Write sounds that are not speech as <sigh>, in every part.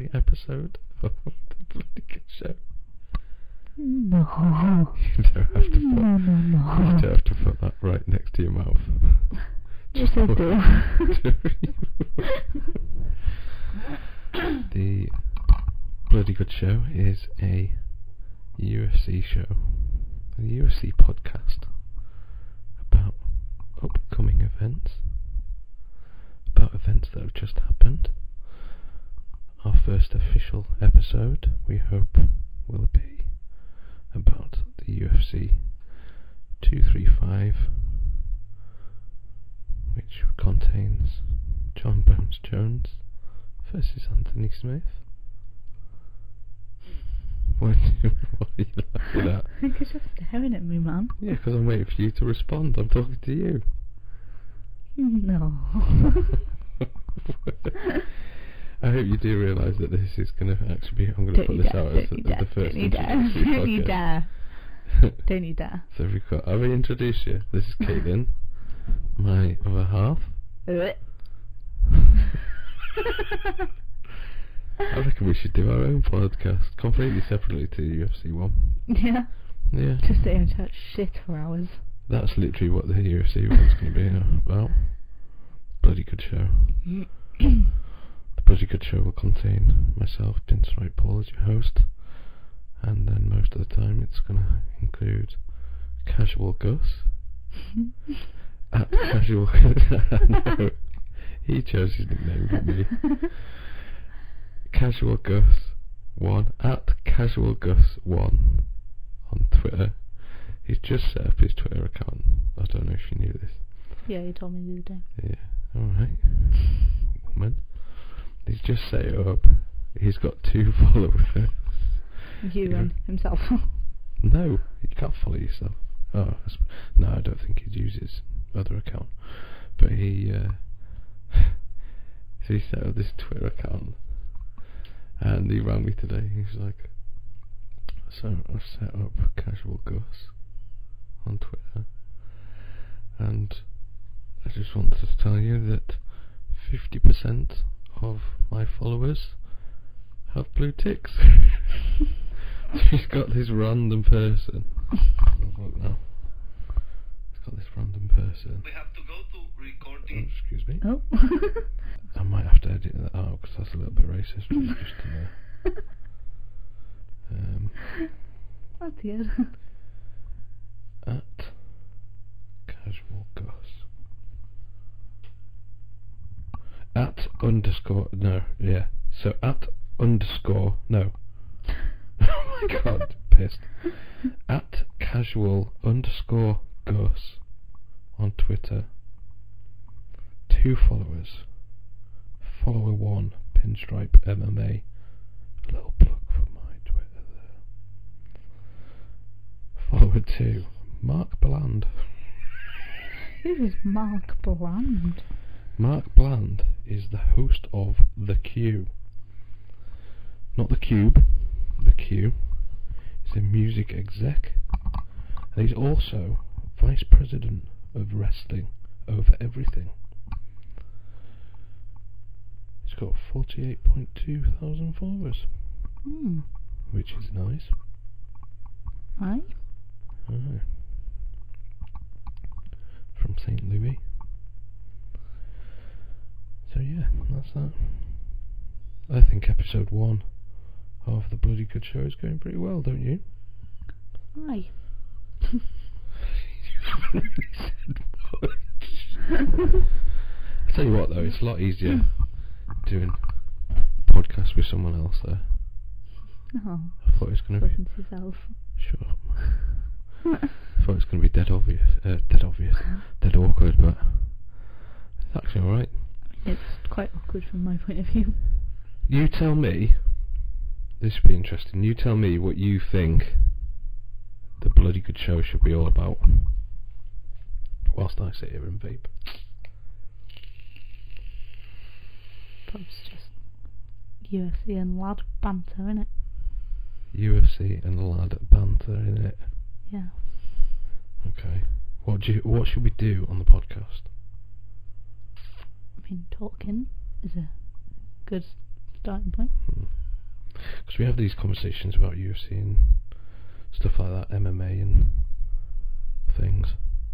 introductory episode <laughs> of the Bloody Good Show. No. <laughs> You don't have to put, No, no, you don't have to put that right next to your mouth. <laughs> Yes, I do. the Bloody Good Show is a UFC show, a UFC podcast about upcoming events, about events that have just happened. First official episode, we hope, will be about the UFC 235, which contains Jon Bones Jones versus Anthony Smith. What, what are you laughing at? Because <laughs> you're staring at me, man. Yeah, because I'm waiting for you to respond. I'm talking to you. <laughs> No. <laughs> I hope you do realise that this is going to actually be. I'm going to put this dare, out as, as the dare, first don't you dare, <laughs> don't you dare. <laughs> Don't you dare. so we've got. I'll introduce you. This is Caitlin, <laughs> my other half. I reckon we should do our own podcast completely separately to UFC one. yeah. Yeah, Just sit and chat shit for hours. that's literally what the UFC one's going to be about. Bloody good show. <clears throat> Bloody Good Show will contain myself, Pinstripe Paul, as your host, and then most of the time it's going to include Casual Gus. <laughs> At Casual <laughs> no, he chose his nickname, not me. <laughs> Casual Gus 1 at Casual Gus 1 on Twitter. He's just set up his Twitter account. I don't know if you knew this. yeah, you told me the other day. Yeah, alright. Woman. He's just set it up. He's got two <laughs> followers. You Yeah. and himself. <laughs> No, you can't follow yourself. Oh, no, I don't think he'd use his other account. But he, uh, so <laughs> he set up this Twitter account, and he rang me today. He's like, "So I've set up Casual Gus on Twitter, and I just wanted to tell you that fifty percent of my followers have blue ticks." <laughs> He's got this random person. Look now. He's got this random person. We have to go to Oh, excuse me. oh. <laughs> I might have to edit that out because that's a little bit racist. Just to, uh, <laughs> um, That's good. at casual Gus. At underscore no yeah. So at underscore no. <laughs> oh my god, pissed. At casual underscore Gus on Twitter. Two followers. Follower one, Pinstripe MMA. A little plug for my Twitter there. Follower two, Mark Bland. Who is Mark Bland? Mark Bland is the host of The Q. Not The Cube, The Q. He's a music exec. And he's also vice president of wrestling over everything. He's got 48.2 thousand followers, Hmm. which is nice. Aye. Aye. From St. Louis. So yeah, that's that. I think episode one of the Bloody Good Show is going pretty well, don't you? Aye. <laughs> <laughs> I tell you what though, it's a lot easier doing podcasts with someone else there. Oh. I thought it was going to be yourself. shut up. I thought it was going to be dead obvious, uh, dead obvious, <laughs> dead awkward, but it's actually all right. It's quite awkward from my point of view. You tell me. This should be interesting. You tell me what you think the bloody good show should be all about. Whilst I sit here and vape. Perhaps just UFC and lad banter, innit? UFC and lad banter in it. Yeah. Okay. What do you, What should we do on the podcast? Talking is a good starting point. Because we have these conversations about UFC and stuff like that, MMA and things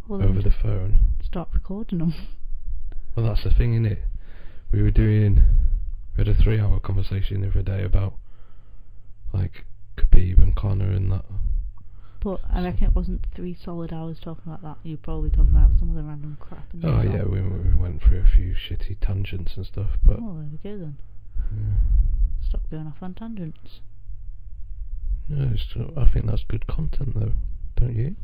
Well, over the phone. start recording them. Well, that's the thing, isn't it? We were doing. We had a three-hour conversation the other day about like Khabib and Conor and that. But I reckon it wasn't three solid hours talking about that. You're probably talking about some of the random crap. Oh yeah, we, we went through a few shitty tangents and stuff, but Oh, there we go then. yeah. Stop going off on tangents. no, it's, I think that's good content though, don't you?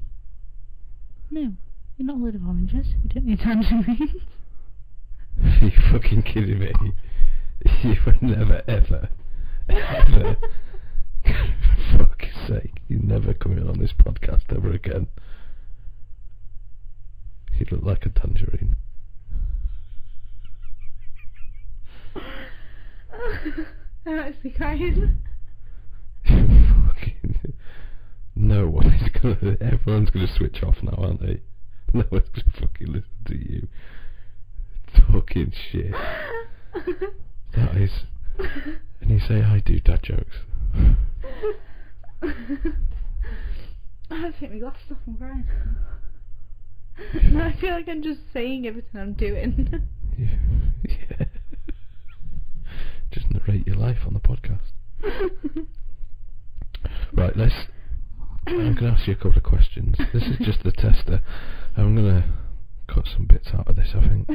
No, you're not a load of oranges. You don't need tangerines. Are <laughs> <laughs> you fucking kidding me? <laughs> You would never, ever, ever, fuck's sake, you're never coming on this podcast ever again. You look like a tangerine. <laughs> I'm actually crying. fucking, <laughs> no one is gonna, everyone's gonna switch off now, aren't they? <laughs> No one's gonna fucking listen to you. Talking shit. That is, and you say I do dad jokes. I have to take my glasses off. I'm crying. <laughs> I feel like I'm just saying everything I'm doing. <laughs> Yeah. yeah. <laughs> Just narrate your life on the podcast. Right, let's. I'm going to ask you a couple of questions. This is just the tester. I'm going to cut some bits out of this, I think.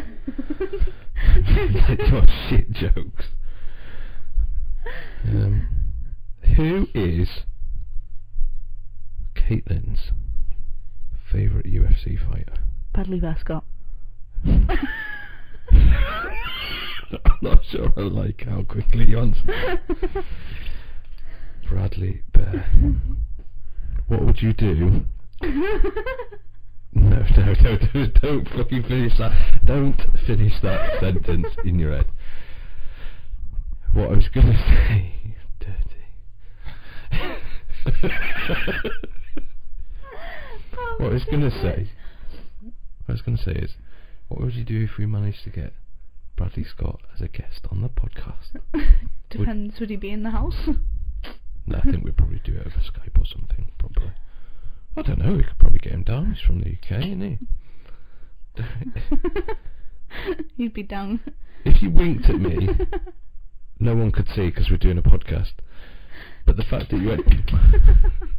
like your shit jokes. Um, who is Caitlin's favourite UFC fighter? Bradley Bascott. <laughs> I'm not sure I like how quickly you answer. <laughs> Bradley Bear. What would you do? <laughs> No, no, no, don't, don't fucking finish that. Don't finish that sentence in your head. What I was going to say, dirty. What I was going to say, what I was going to say is, what would you do if we managed to get Bradley Scott as a guest on the podcast? <laughs> Depends, would he be in the house? No, I think we'd probably do it over Skype or something, probably. I don't know, we could probably get him down. He's from the UK, isn't he? <laughs> He'd be down. if you winked at me, no one could see because we're doing a podcast. But the fact that you went. <laughs>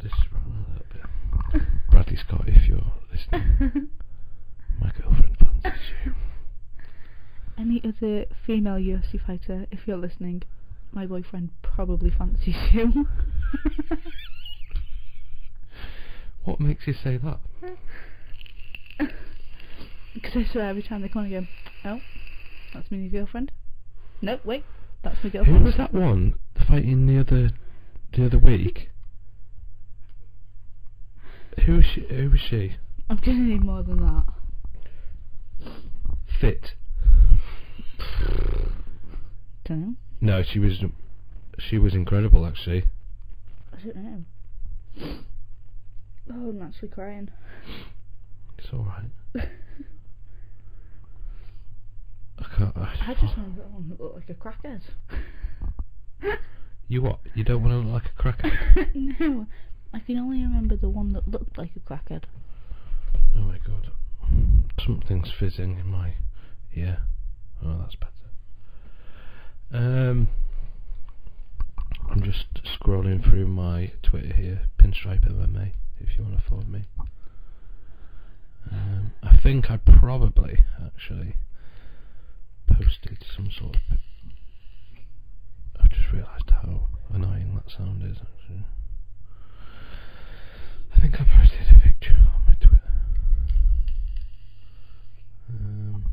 Just run a little bit. Bradley Scott, if you're listening, my girlfriend fancies you. Any other female UFC fighter, if you're listening, my boyfriend probably fancies you. What makes you say that? Because I swear every time they come on, I go, oh, that's my new girlfriend. No, wait, that's my girlfriend. Who was that one fighting the other the other week? Who was she? Who was she? I'm gonna need more than that. Fit. Don't know. No, she was. She was incredible, actually. I don't know. Oh, I'm actually crying. It's all right. <laughs> I can't. I, I just remember that one that looked like a crackhead. You what? You don't want to look like a crackhead? <laughs> no, I can only remember the one that looked like a crackhead. oh my god. Something's fizzing in my ear. Oh, that's better. Um, I'm just scrolling through my Twitter here, Pinstripe MMA. If you want to follow me. Um, I think I probably actually posted some sort of. Realised how annoying that sound is. Actually, I think I posted a picture on my Twitter. Um,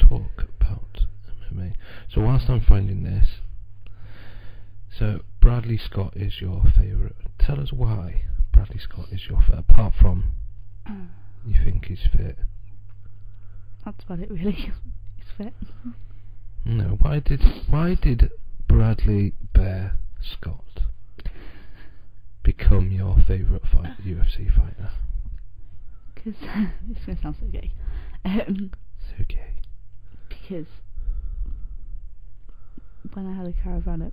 talk about MMA. So whilst I'm finding this, so Bradley Scott is your favourite. Tell us why Bradley Scott is your favourite, apart from <clears throat> you think he's fit. That's about it, really. <laughs> He's fit. No, why did why did Bradley Bear Scott become your favourite fight, UFC fighter? Because it's going to sound so gay. Um, So gay. because when I had a caravan at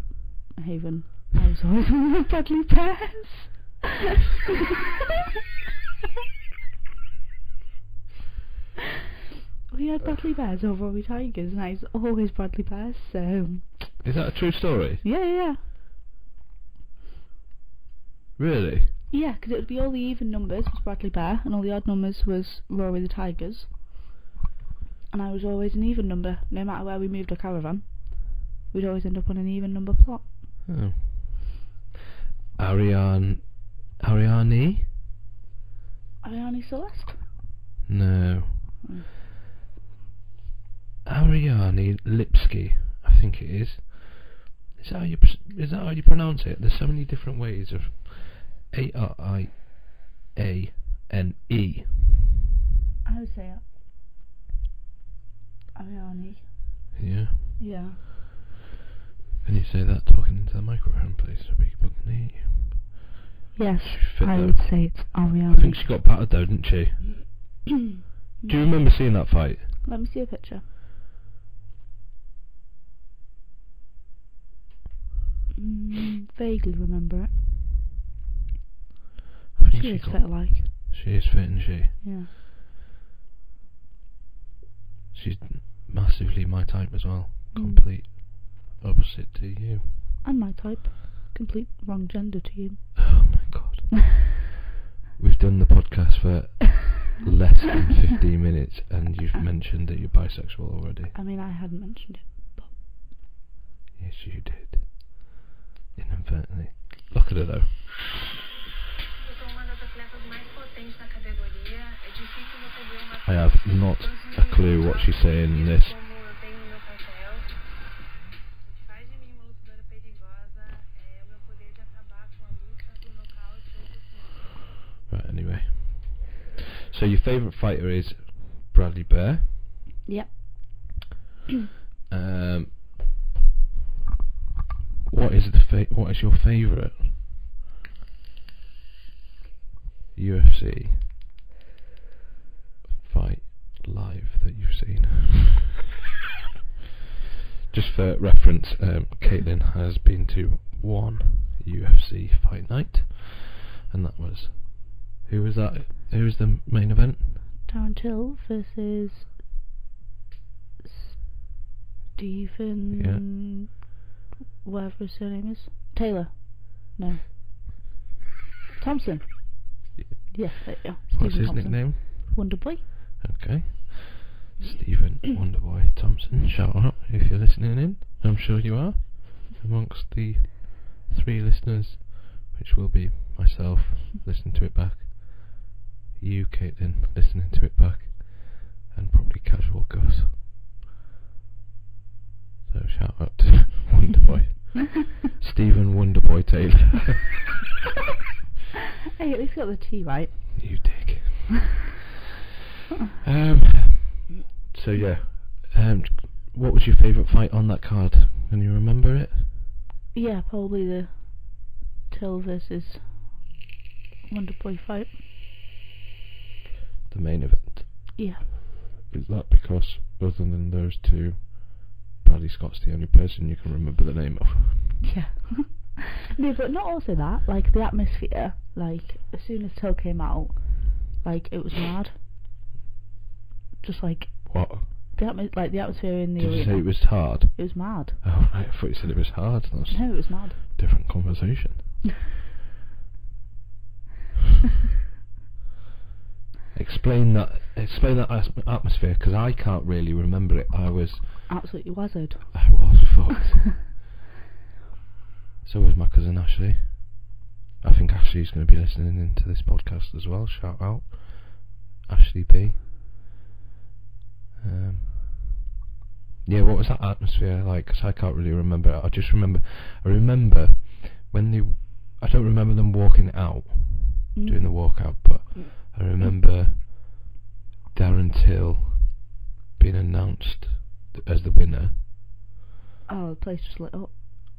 Haven, I was always one of the Bradley Bears. <laughs> we had Bradley Bears over Rory Tigers, and I was always Bradley Bears, so Is that a true story? yeah, yeah, yeah. Really? Yeah, because it would be all the even numbers was Bradley Bear, and all the odd numbers was Rory the Tigers. And I was always an even number, no matter where we moved our caravan. We'd always end up on an even number plot. Oh. Ariane. Ariane? Ariane Celeste? No. Hmm. Ariane Lipski, I think it is. Is that how you is that how you pronounce it? There's so many different ways of A R I A N E. I would say. Ariane. Yeah. Yeah. Can you say that talking into the microphone, please, so people can hear you? Yes, I though. would say it's Ariane. I think she got battered though, didn't she? <clears throat> Do you remember seeing that fight? Let me see a picture. Mm, vaguely remember it. I think She she is got. fit like. She is fit, isn't she? Yeah. She's massively my type as well. Mm. Complete opposite to you. And my type. Complete wrong gender to you. <laughs> Oh my god. We've done the podcast for <laughs> less than 15 minutes and you've mentioned that you're bisexual already. I mean, I hadn't mentioned it. Yes, you did. Inadvertently. Look at her though. Eu sou uma das atletas mais potentes na categoria. É difícil você ver uma I have not a clue what she's saying in this. como eu tenho no meu papel. O que faz de mim uma lutadora perigosa é o meu poder de acabar com a luta por nocaute ou por submissão. Right, anyway. So your favourite fighter is Bradley Bear. Yep. Um, what is the fa- what is your favourite UFC fight live that you've seen? <laughs> Just for reference, um, Caitlin has been to one UFC fight night, and that was who was that? Who was the main event? Darren Till versus Stephen. Whatever his surname is. Taylor. No. Thompson. Yeah. Yes, there you go. What's Stephen his Thompson. nickname? Wonder Boy. Okay. Stephen Wonderboy Thompson, shout out if you're listening in. I'm sure you are. Amongst the three listeners, which will be myself listening to it back, you, Caitlin, listening to it back, and probably Casual Gus. So shout out to Wonderboy. Stephen Wonderboy Taylor. <laughs> hey, at least got the T right. you dick. <laughs> Um, so yeah, um, what was your favourite fight on that card? Can you remember it? Yeah, probably the Till versus Wonder Boy fight. The main event. Yeah. Is that because, other than those two, Bradley Scott's the only person you can remember the name of? Yeah. <laughs> no, but not also that. Like the atmosphere. Like as soon as Till came out, like it was mad. Just like What? the atmo- like the atmosphere in the Did you arena. say it was hard? It was mad. Oh right, I thought you said it was hard. No, it was mad. different conversation. <laughs> Explain that. Explain that as- atmosphere because I can't really remember it. I was, Absolutely wizard. I was fucked. <laughs> So was my cousin Ashley. I think Ashley's going to be listening into this podcast as well. Shout out, Ashley B. Um, yeah, what was that atmosphere like? 'Cause I can't really remember. I just remember. I remember when they. I don't remember them walking out doing the walkout, but I remember Darren Till being announced as the winner. Oh, the place just lit up.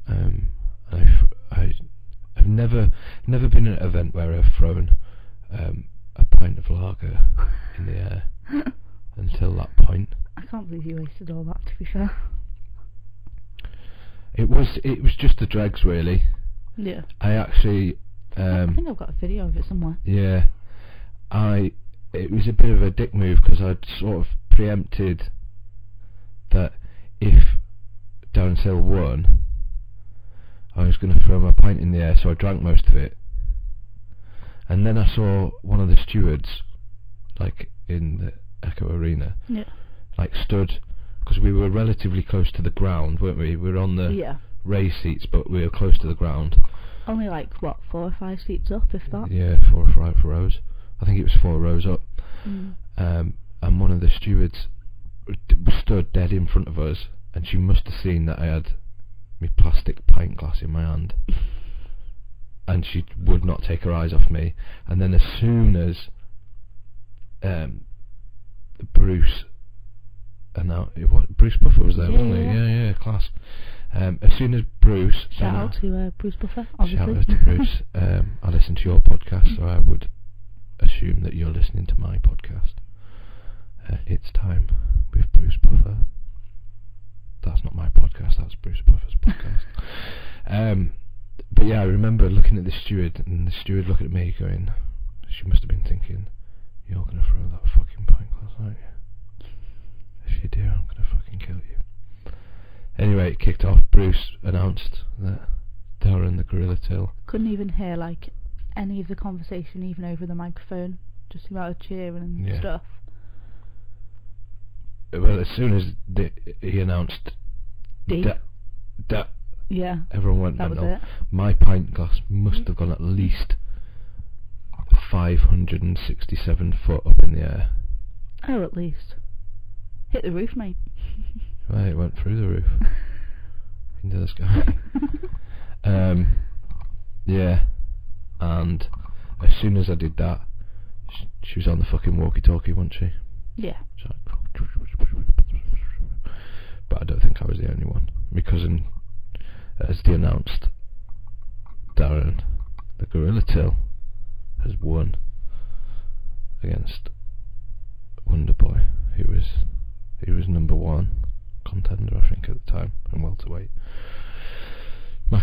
Um, I, f- never, never been at an event where I've thrown um, a pint of lager in the air <laughs> until that point. I can't believe you wasted all that. To be fair. It was, it was just the dregs really. Yeah. I actually, I um, think I've got a video of it somewhere. yeah, I. It was a bit of a dick move because I'd sort of preempted that if Darren Sale won, I was going to throw my pint in the air, so I drank most of it. And then I saw one of the stewards, like in the Echo Arena, Yeah. like stood because we were relatively close to the ground, weren't we? We were on the yeah. race seats, but we were close to the ground. Only like what four or five seats up, if that. Yeah, four or five rows. I think it was four rows up. Mm. Um, and one of the stewards stood dead in front of us, and she must have seen that I had my plastic pint glass in my hand. <laughs> And she would not take her eyes off me. And then, as soon as um, Bruce announced, what Bruce Buffer was there, Yeah, wasn't he? yeah. Yeah, class. Um, as soon as Bruce Shout out to uh, Bruce Buffer, obviously. Shout out to Bruce. <laughs> Um, I listen to your podcast, so I would assume that you're listening to my podcast. Uh, it's time with Bruce Buffer. That's not my podcast. That's Bruce Buffer's podcast. Um, but yeah, I remember looking at the steward, and the steward looking at me, going, "She must have been thinking, you're gonna throw that fucking pint glass, aren't you? If you do, I'm gonna fucking kill you." Anyway, it kicked off. Bruce announced that they were in the Gorilla Till Couldn't even hear like any of the conversation, even over the microphone. Just about the cheering and Yeah. stuff. Well, as soon as the, he announced that, that Yeah. everyone went That mental. My pint glass must have gone at least 567 foot up in the air. Oh, at least. Hit the roof, mate. <laughs> Right, it went through the roof <laughs> into the sky. <laughs> um, yeah, and as soon as I did that, sh- she was on the fucking walkie-talkie, wasn't she? yeah. Like, but I don't think I was the only one. My cousin, as they announced, Darren, the Gorilla Till, has won against Wonder Boy, who was who was number one contender, I think, at the time, and welterweight.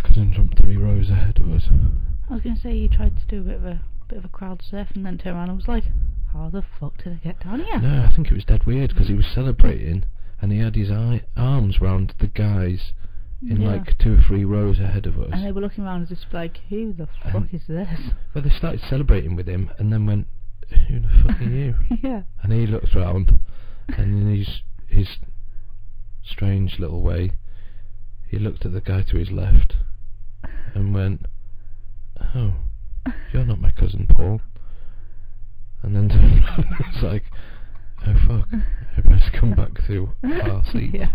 Cousin jumped three rows ahead of us. I was gonna say you tried to do a bit of a bit of a crowd surf and then turned around and was like, "How the fuck did I get down here?" No, I think it was dead weird because he was celebrating and he had his eye, arms round the guys in Yeah. like two or three rows ahead of us. And they were looking around as if like, "Who the fuck Um, is this?" Well, they started celebrating with him and then went, "Who the fuck are you?" <laughs> yeah. And he looked round, and in his his strange little way, he looked at the guy to his left, and went, "Oh, you're not my cousin Paul." And then <laughs> and was like, "Oh fuck, I better come back to our <laughs> seat." yeah.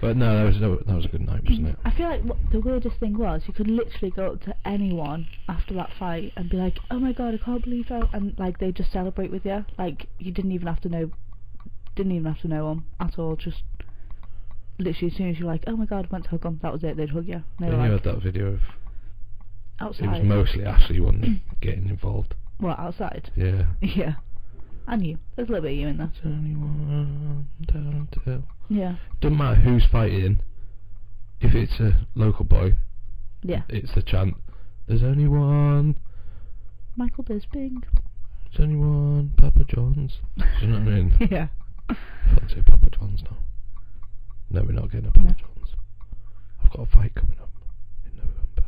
But no, that was no, that was a good night, wasn't it? I feel like what the weirdest thing was you could literally go up to anyone after that fight and be like, "Oh my god, I can't believe that," and like they just celebrate with you. Like you didn't even have to know, didn't even have to know them at all. Just literally as soon as you're like, "Oh my god, I went to hug them," that was it. They'd hug you. They Yeah, were you like had that video of outside. it was mostly Ashley one getting involved. What outside? Yeah. <laughs> Yeah, And you. There's a little bit of you in there. There's only one down to Yeah, Doesn't matter who's fighting. If it's a local boy, yeah. it's the chant. There's only one. Michael Bisping. There's only one. Papa John's. Do you know what I mean? <laughs> yeah. Fancy Papa John's now. No, we're not getting a Papa No. John's. I've got a fight coming up in November,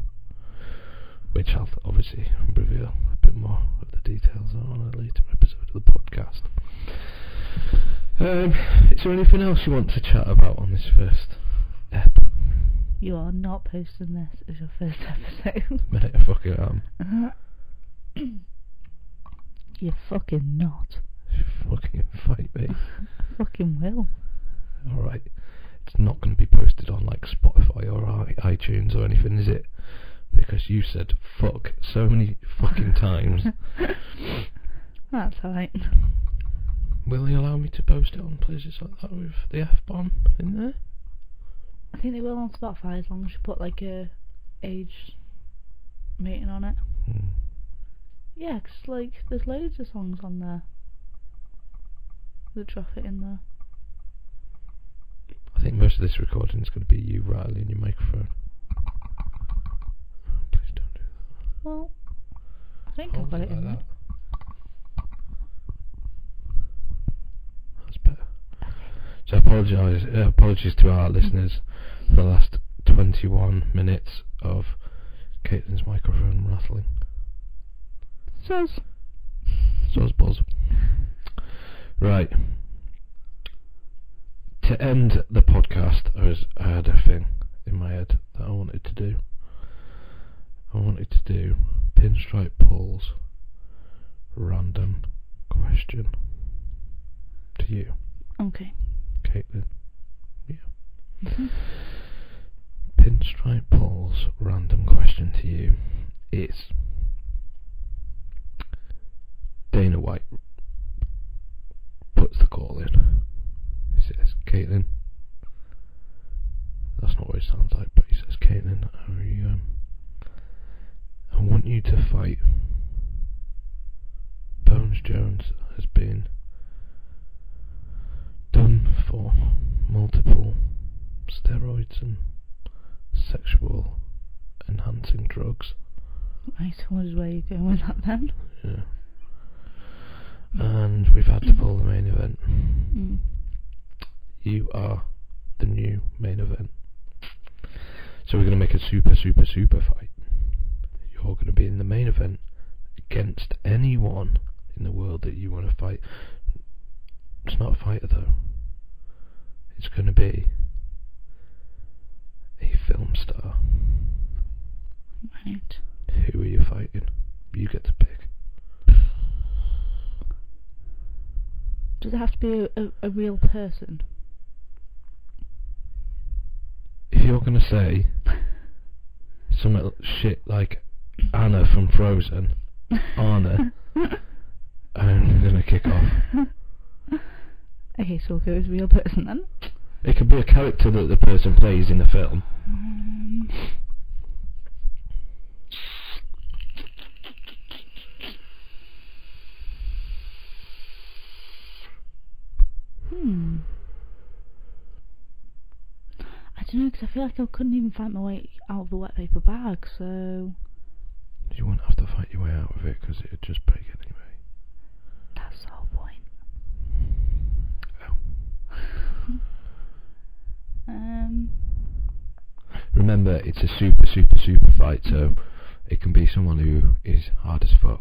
which I'll obviously reveal bit more of the details on a later episode of the podcast. Um, is there anything else you want to chat about on this first ep? You are not posting this as your first <laughs> episode. <laughs> Mate, I fucking am. <coughs> you fucking not. Fucking fight me. <laughs> fucking will. Alright. It's not going to be posted on like Spotify or iTunes or anything, is it? Because you said fuck so many fucking times. <laughs> That's alright. Will you allow me to post it on places like that with the F bomb in there? I think they will on Spotify as long as you put like a age rating on it. Hmm. Yeah, 'cause like there's loads of songs on there that drop it in there. I think most of this recording is going to be you rattling your microphone. Please don't do that. Well, I think I've Hold got it in like there. that. That's better. So apologise, uh, apologies to our listeners for the last 21 minutes of Caitlin's microphone rattling. Says So's buzz. Right. To end the podcast, I, was, I had a thing in my head that I wanted to do. I wanted to do Pinstripe Paul's random question to you, okay. Caitlin. Mhm. Pinstripe Paul's random question to you is Dana White puts the call in. He says, Caitlin. That's not what it sounds like, but he says, Caitlin, I, um, I want you to fight. Bones Jones has been done for multiple steroids and sexual enhancing drugs. Right, what is where you going with that then? Yeah. And we've had to pull the main event. Mm. You are the new main event. So we're going to make a super, super, super fight. You're going to be in the main event against anyone in the world that you want to fight. It's not a fighter though. It's going to be a film star. Right. Who are you fighting? You get to pick. Does it have to be a, a, a real person? If you're going to say <laughs> some shit like Anna from Frozen, <laughs> Anna, I'm going to kick off. okay, so we'll go with a real person then. It could be a character that the person plays in the film. Um, hmm. I don't know because I feel like I couldn't even find my way out of the wet paper bag. So You won't have to fight your way out of it because it'd just break it anyway. that's the whole point. Oh. <laughs> Um. Remember, it's a super, super, super fight, so it can be someone who is hard as fuck.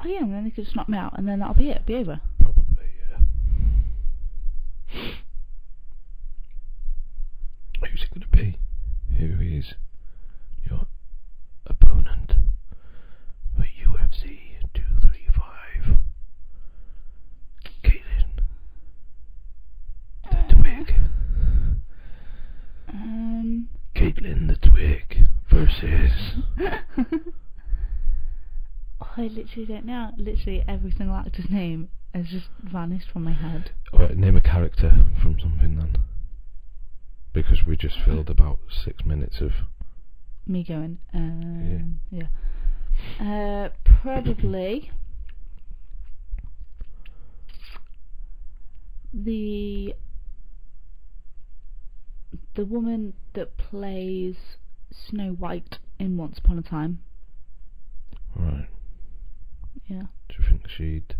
Oh yeah, and then they could just knock me out, and then that'll be it. It'll Be over. Probably, yeah. Who's it going to be? Who is your opponent for UFC 235? Caitlin. The Twig. Um. Caitlin the <laughs> I literally don't know. Literally every single actor's name has just vanished from my head. Name a character from something then. Because we just filled about six minutes of. Me going. Um, yeah. Uh, probably the the woman that plays Snow White in Once Upon a Time. Right. Yeah. Do you think she'd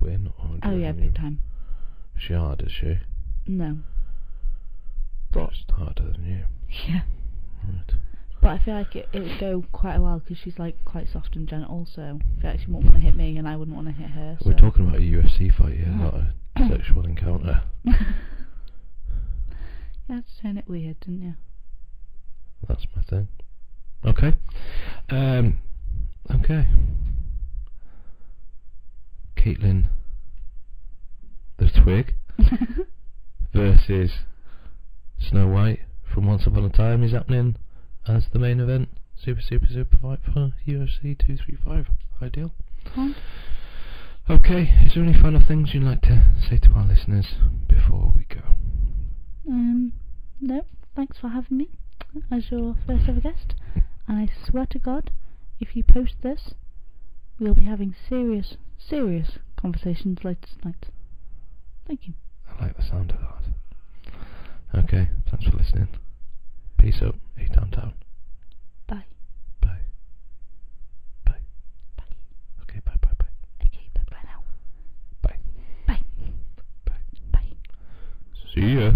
win? Or Oh yeah, big you- time. Is she hard, is she? No. But Just harder than you. yeah. Right. But I feel like it, it would go quite a while because she's like quite soft and gentle, so I feel like she wouldn't want to hit me and I wouldn't want to hit her. We're talking about a UFC fight here, not a <coughs> sexual encounter. <laughs> you had to turn it weird, didn't you? That's my thing. Okay. Um. Okay. Caitlin, the Twig <laughs> versus Snow White from Once Upon a Time is happening as the main event. Super, super, super fight for UFC 235. Ideal. Okay, is there any final things you'd like to say to our listeners before we go? Um, no, thanks for having me as your first ever guest, and I swear to God, if you post this, we'll be having serious, serious conversations later tonight. Thank you. I like the sound of that. Okay, thanks for listening. Peace out, Eat, Downtown. Bye. Bye. Bye. Bye. Okay, bye bye bye. Okay, bye bye. Bye. Bye. Bye. Bye. See ya.